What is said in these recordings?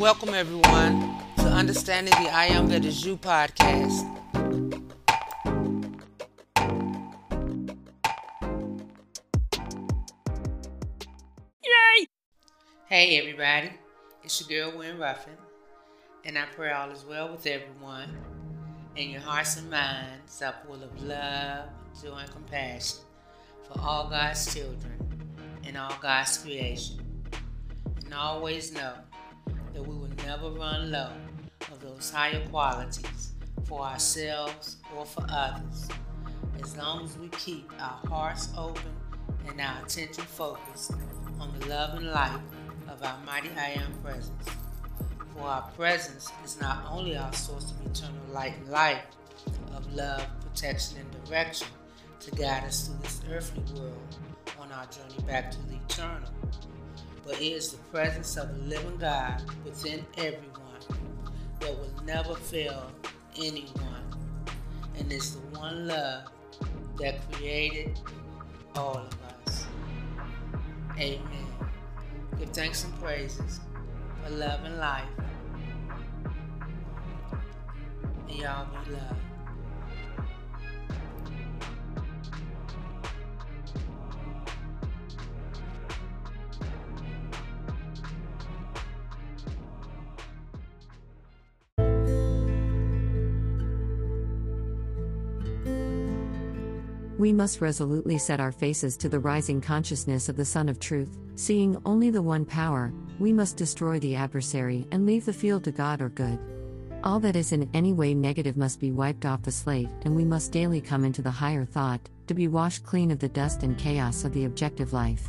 welcome everyone to Understanding the I Am That Is You podcast. Yay! Hey everybody, it's your girl Wynn Ruffin, and I pray all is well with everyone, and your hearts and minds are full of love, joy, and compassion for all God's children and all God's creation. And always know that we will never run low of those higher qualities for ourselves or for others, as long as we keep our hearts open and our attention focused on the love and light of our mighty I Am presence. For our presence is not only our source of eternal light and life, of love, protection, and direction to guide us through this earthly world on our journey back to the eternal, but it is the presence of the living God within everyone that will never fail anyone, and is the one love that created all of us. Amen. Give thanks and praises for love and life. And y'all be loved. We must resolutely set our faces to the rising consciousness of the Sun of Truth, seeing only the one power, we must destroy the adversary and leave the field to God or good. All that is in any way negative must be wiped off the slate, and we must daily come into the higher thought, to be washed clean of the dust and chaos of the objective life.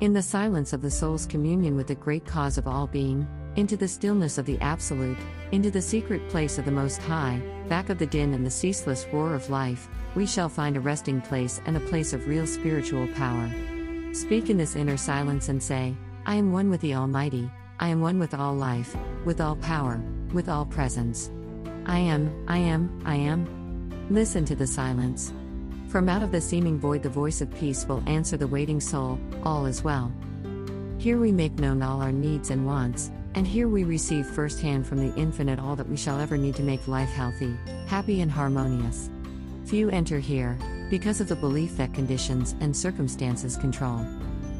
In the silence of the soul's communion with the great cause of all being, into the stillness of the Absolute, into the secret place of the Most High, back of the din and the ceaseless roar of life, we shall find a resting place and a place of real spiritual power. Speak in this inner silence and say, I am one with the Almighty, I am one with all life, with all power, with all presence. I am, I am, I am. Listen to the silence. From out of the seeming void, the voice of peace will answer the waiting soul, all is well. Here we make known all our needs and wants, and here we receive firsthand from the infinite all that we shall ever need to make life healthy, happy, and harmonious. Few enter here, because of the belief that conditions and circumstances control.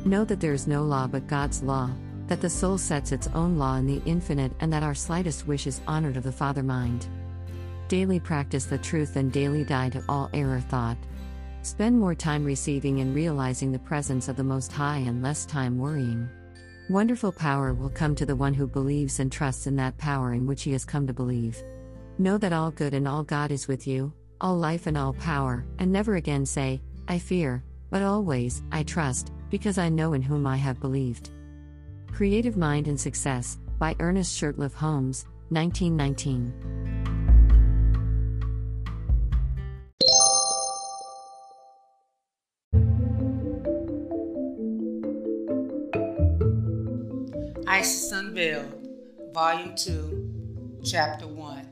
Know that there is no law but God's law, that the soul sets its own law in the infinite, and that our slightest wish is honored of the Father mind. Daily practice the truth and daily die to all error thought. Spend more time receiving and realizing the presence of the Most High and less time worrying. Wonderful power will come to the one who believes and trusts in that power in which he has come to believe. Know that all good and all God is with you, all life and all power, and never again say, I fear, but always, I trust, because I know in whom I have believed. Creative Mind and Success, by Ernest Shurtleff Holmes, 1919. Isis Unveiled, Volume 2, Chapter 1.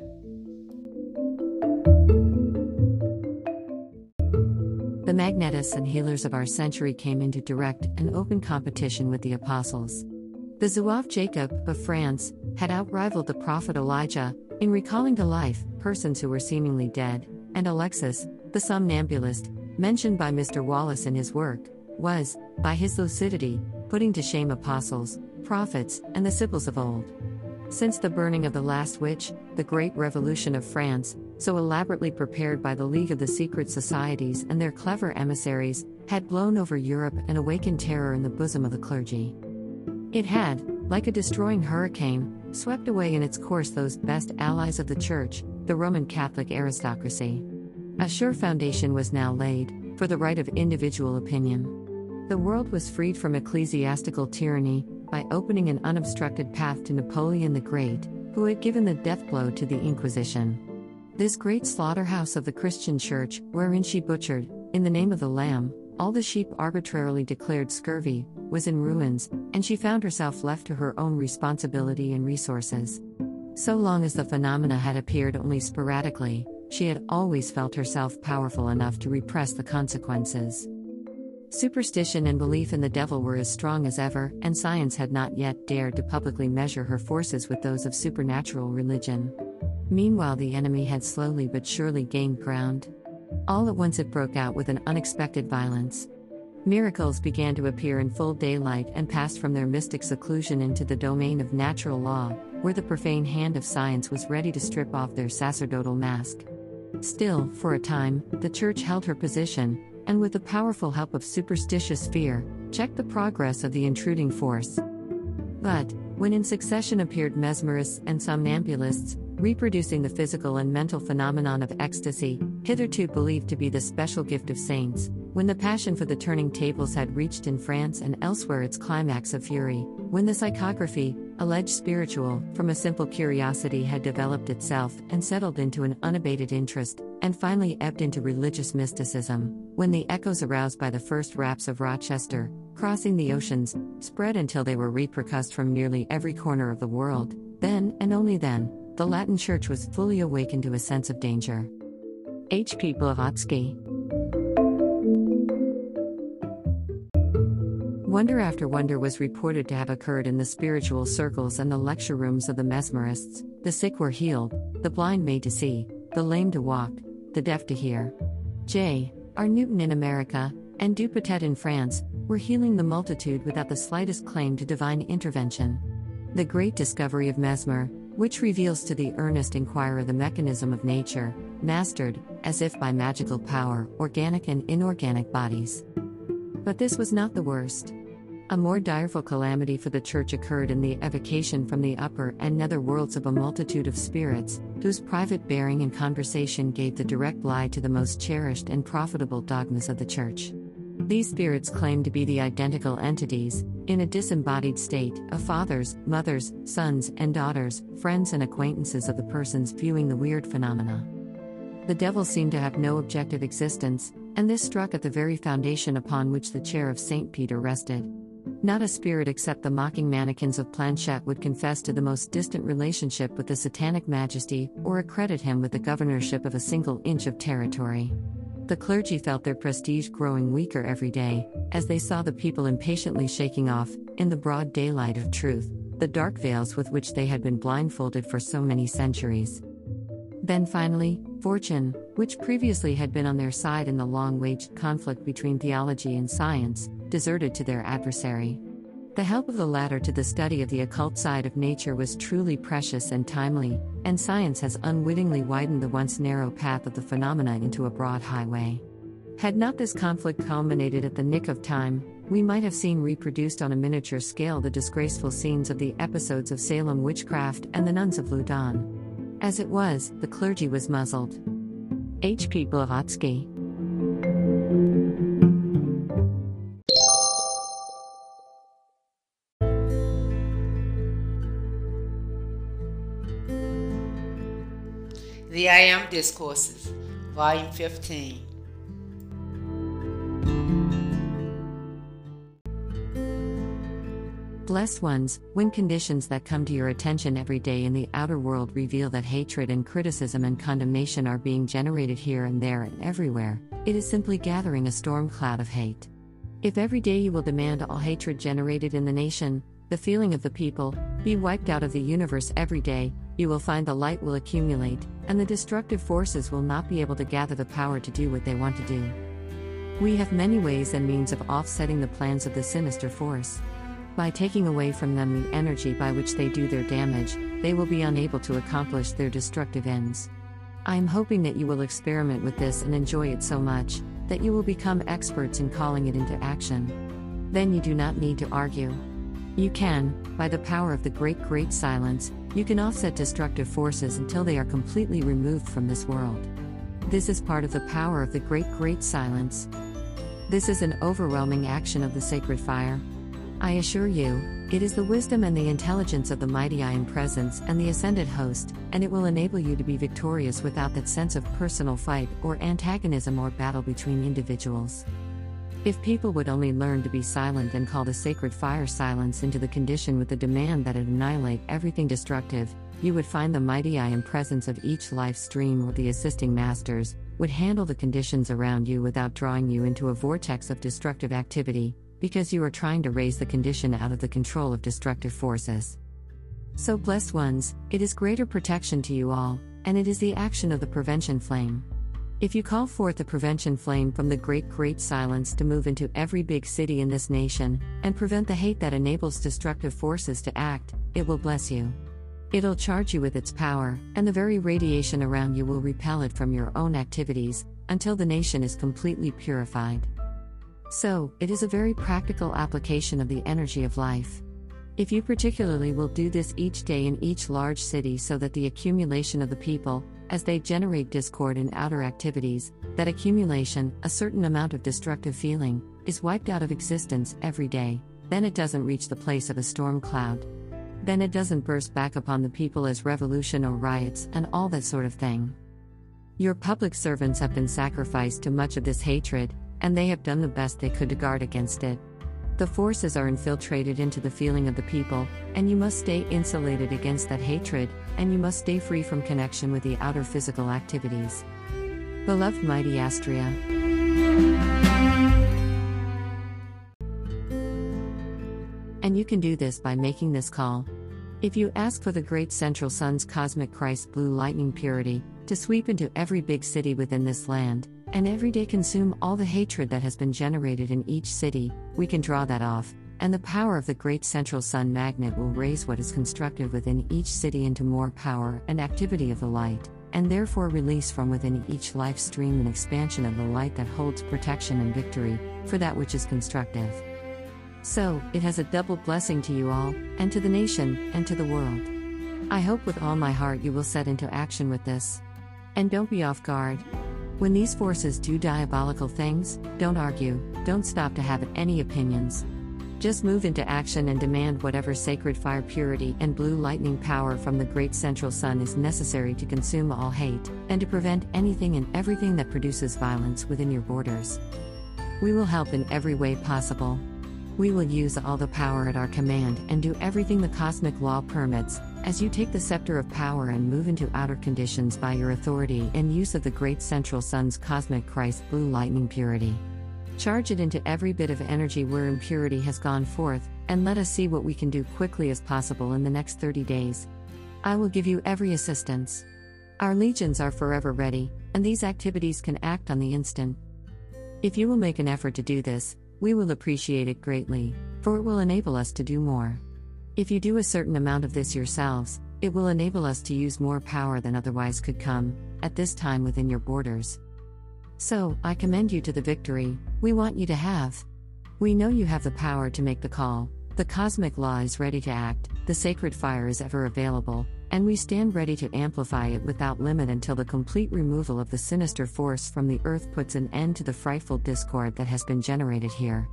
The magnetists and healers of our century came into direct and open competition with the apostles. The Zouave Jacob of France had outrivaled the prophet Elijah in recalling to life persons who were seemingly dead, and Alexis, the somnambulist, mentioned by Mr. Wallace in his work, was, by his lucidity, putting to shame apostles, prophets, and the sibyls of old. Since the burning of the last witch, the Great Revolution of France, so elaborately prepared by the League of the Secret Societies and their clever emissaries, had blown over Europe and awakened terror in the bosom of the clergy. It had, like a destroying hurricane, swept away in its course those best allies of the Church, the Roman Catholic aristocracy. A sure foundation was now laid, for the right of individual opinion. The world was freed from ecclesiastical tyranny, by opening an unobstructed path to Napoleon the Great, who had given the death blow to the Inquisition. This great slaughterhouse of the Christian Church, wherein she butchered, in the name of the Lamb, all the sheep arbitrarily declared scurvy, was in ruins, and she found herself left to her own responsibility and resources. So long as the phenomena had appeared only sporadically, she had always felt herself powerful enough to repress the consequences. Superstition and belief in the devil were as strong as ever, and science had not yet dared to publicly measure her forces with those of supernatural religion. Meanwhile, the enemy had slowly but surely gained ground. All at once, it broke out with an unexpected violence. Miracles began to appear in full daylight and passed from their mystic seclusion into the domain of natural law, where the profane hand of science was ready to strip off their sacerdotal mask. Still, for a time, the Church held her position, and with the powerful help of superstitious fear, checked the progress of the intruding force. But, when in succession appeared mesmerists and somnambulists, reproducing the physical and mental phenomenon of ecstasy, hitherto believed to be the special gift of saints, when the passion for the turning tables had reached in France and elsewhere its climax of fury, when the psychography, alleged spiritual, from a simple curiosity had developed itself and settled into an unabated interest, and finally ebbed into religious mysticism, when the echoes aroused by the first raps of Rochester, crossing the oceans, spread until they were repercussed from nearly every corner of the world, then, and only then, the Latin Church was fully awakened to a sense of danger. H. P. Blavatsky Wonder after wonder was reported to have occurred in the spiritual circles and the lecture rooms of the mesmerists. The sick were healed, the blind made to see, the lame to walk, the deaf to hear. J. R. Newton in America, and Dupotet in France, were healing the multitude without the slightest claim to divine intervention. The great discovery of Mesmer, which reveals to the earnest inquirer the mechanism of nature, mastered, as if by magical power, organic and inorganic bodies. But this was not the worst. A more direful calamity for the Church occurred in the evocation from the upper and nether worlds of a multitude of spirits, whose private bearing and conversation gave the direct lie to the most cherished and profitable dogmas of the Church. These spirits claimed to be the identical entities, in a disembodied state, of fathers, mothers, sons, and daughters, friends, and acquaintances of the persons viewing the weird phenomena. The devil seemed to have no objective existence, and this struck at the very foundation upon which the chair of St. Peter rested. Not a spirit except the mocking mannequins of Planchette would confess to the most distant relationship with the Satanic Majesty or accredit him with the governorship of a single inch of territory. The clergy felt their prestige growing weaker every day, as they saw the people impatiently shaking off, in the broad daylight of truth, the dark veils with which they had been blindfolded for so many centuries. Then finally, fortune, which previously had been on their side in the long waged conflict between theology and science, deserted to their adversary. The help of the latter to the study of the occult side of nature was truly precious and timely, and science has unwittingly widened the once narrow path of the phenomena into a broad highway. Had not this conflict culminated at the nick of time, we might have seen reproduced on a miniature scale the disgraceful scenes of the episodes of Salem witchcraft and the nuns of Loudun. As it was, the clergy was muzzled. H. P. Blavatsky. The I Am Discourses, Volume 15. Blessed ones, when conditions that come to your attention every day in the outer world reveal that hatred and criticism and condemnation are being generated here and there and everywhere, it is simply gathering a storm cloud of hate. If every day you will demand all hatred generated in the nation, the feeling of the people, be wiped out of the universe every day, you will find the light will accumulate, and the destructive forces will not be able to gather the power to do what they want to do. We have many ways and means of offsetting the plans of the sinister force. By taking away from them the energy by which they do their damage, they will be unable to accomplish their destructive ends. I am hoping that you will experiment with this and enjoy it so much that you will become experts in calling it into action. Then you do not need to argue. You can, by the power of the great great silence, you can offset destructive forces until they are completely removed from this world. This is part of the power of the great great silence. This is an overwhelming action of the sacred fire. I assure you, it is the wisdom and the intelligence of the mighty I Am Presence and the Ascended Host, and it will enable you to be victorious without that sense of personal fight or antagonism or battle between individuals. If people would only learn to be silent and call the sacred fire silence into the condition with the demand that it annihilate everything destructive, you would find the mighty I Am Presence of each life stream or the assisting masters, would handle the conditions around you without drawing you into a vortex of destructive activity, because you are trying to raise the condition out of the control of destructive forces. So, blessed ones, it is greater protection to you all, and it is the action of the prevention flame. If you call forth the prevention flame from the great, great silence to move into every big city in this nation, and prevent the hate that enables destructive forces to act, it will bless you. It'll charge you with its power, and the very radiation around you will repel it from your own activities, until the nation is completely purified. So, it is a very practical application of the energy of life. If you particularly will do this each day in each large city so that the accumulation of the people, as they generate discord in outer activities, that accumulation, a certain amount of destructive feeling, is wiped out of existence every day, then it doesn't reach the place of a storm cloud. Then it doesn't burst back upon the people as revolution or riots and all that sort of thing. Your public servants have been sacrificed to much of this hatred, and they have done the best they could to guard against it. The forces are infiltrated into the feeling of the people, and you must stay insulated against that hatred, and you must stay free from connection with the outer physical activities. Beloved mighty Astrea. And you can do this by making this call. If you ask for the great central sun's cosmic Christ blue lightning purity to sweep into every big city within this land, and every day consume all the hatred that has been generated in each city, we can draw that off, and the power of the great central sun magnet will raise what is constructed within each city into more power and activity of the light, and therefore release from within each life stream an expansion of the light that holds protection and victory for that which is constructive. So, it has a double blessing to you all, and to the nation, and to the world. I hope with all my heart you will set into action with this. And don't be off guard. When these forces do diabolical things, don't argue, don't stop to have any opinions. Just move into action and demand whatever sacred fire purity and blue lightning power from the great central sun is necessary to consume all hate, and to prevent anything and everything that produces violence within your borders. We will help in every way possible. We will use all the power at our command and do everything the cosmic law permits, as you take the scepter of power and move into outer conditions by your authority and use of the great central sun's cosmic Christ blue lightning purity. Charge it into every bit of energy where impurity has gone forth, and let us see what we can do quickly as possible in the next 30 days. I will give you every assistance. Our legions are forever ready, and these activities can act on the instant. If you will make an effort to do this, we will appreciate it greatly, for it will enable us to do more. If you do a certain amount of this yourselves, it will enable us to use more power than otherwise could come, at this time within your borders. So, I commend you to the victory we want you to have. We know you have the power to make the call, the cosmic law is ready to act, the sacred fire is ever available, and we stand ready to amplify it without limit until the complete removal of the sinister force from the earth puts an end to the frightful discord that has been generated here.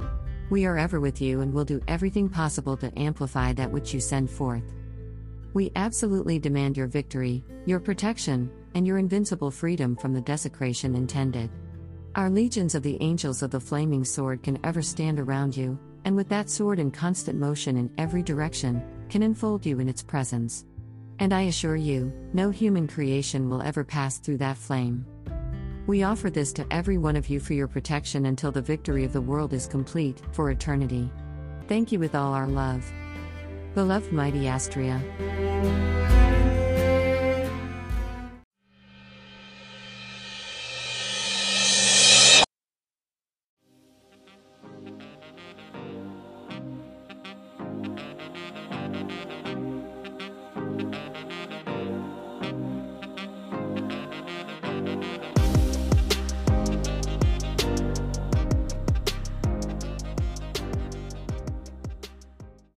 We are ever with you and will do everything possible to amplify that which you send forth. We absolutely demand your victory, your protection, and your invincible freedom from the desecration intended. Our legions of the angels of the flaming sword can ever stand around you, and with that sword in constant motion in every direction, can enfold you in its presence. And I assure you, no human creation will ever pass through that flame. We offer this to every one of you for your protection until the victory of the world is complete, for eternity. Thank you with all our love. Beloved mighty Astrea.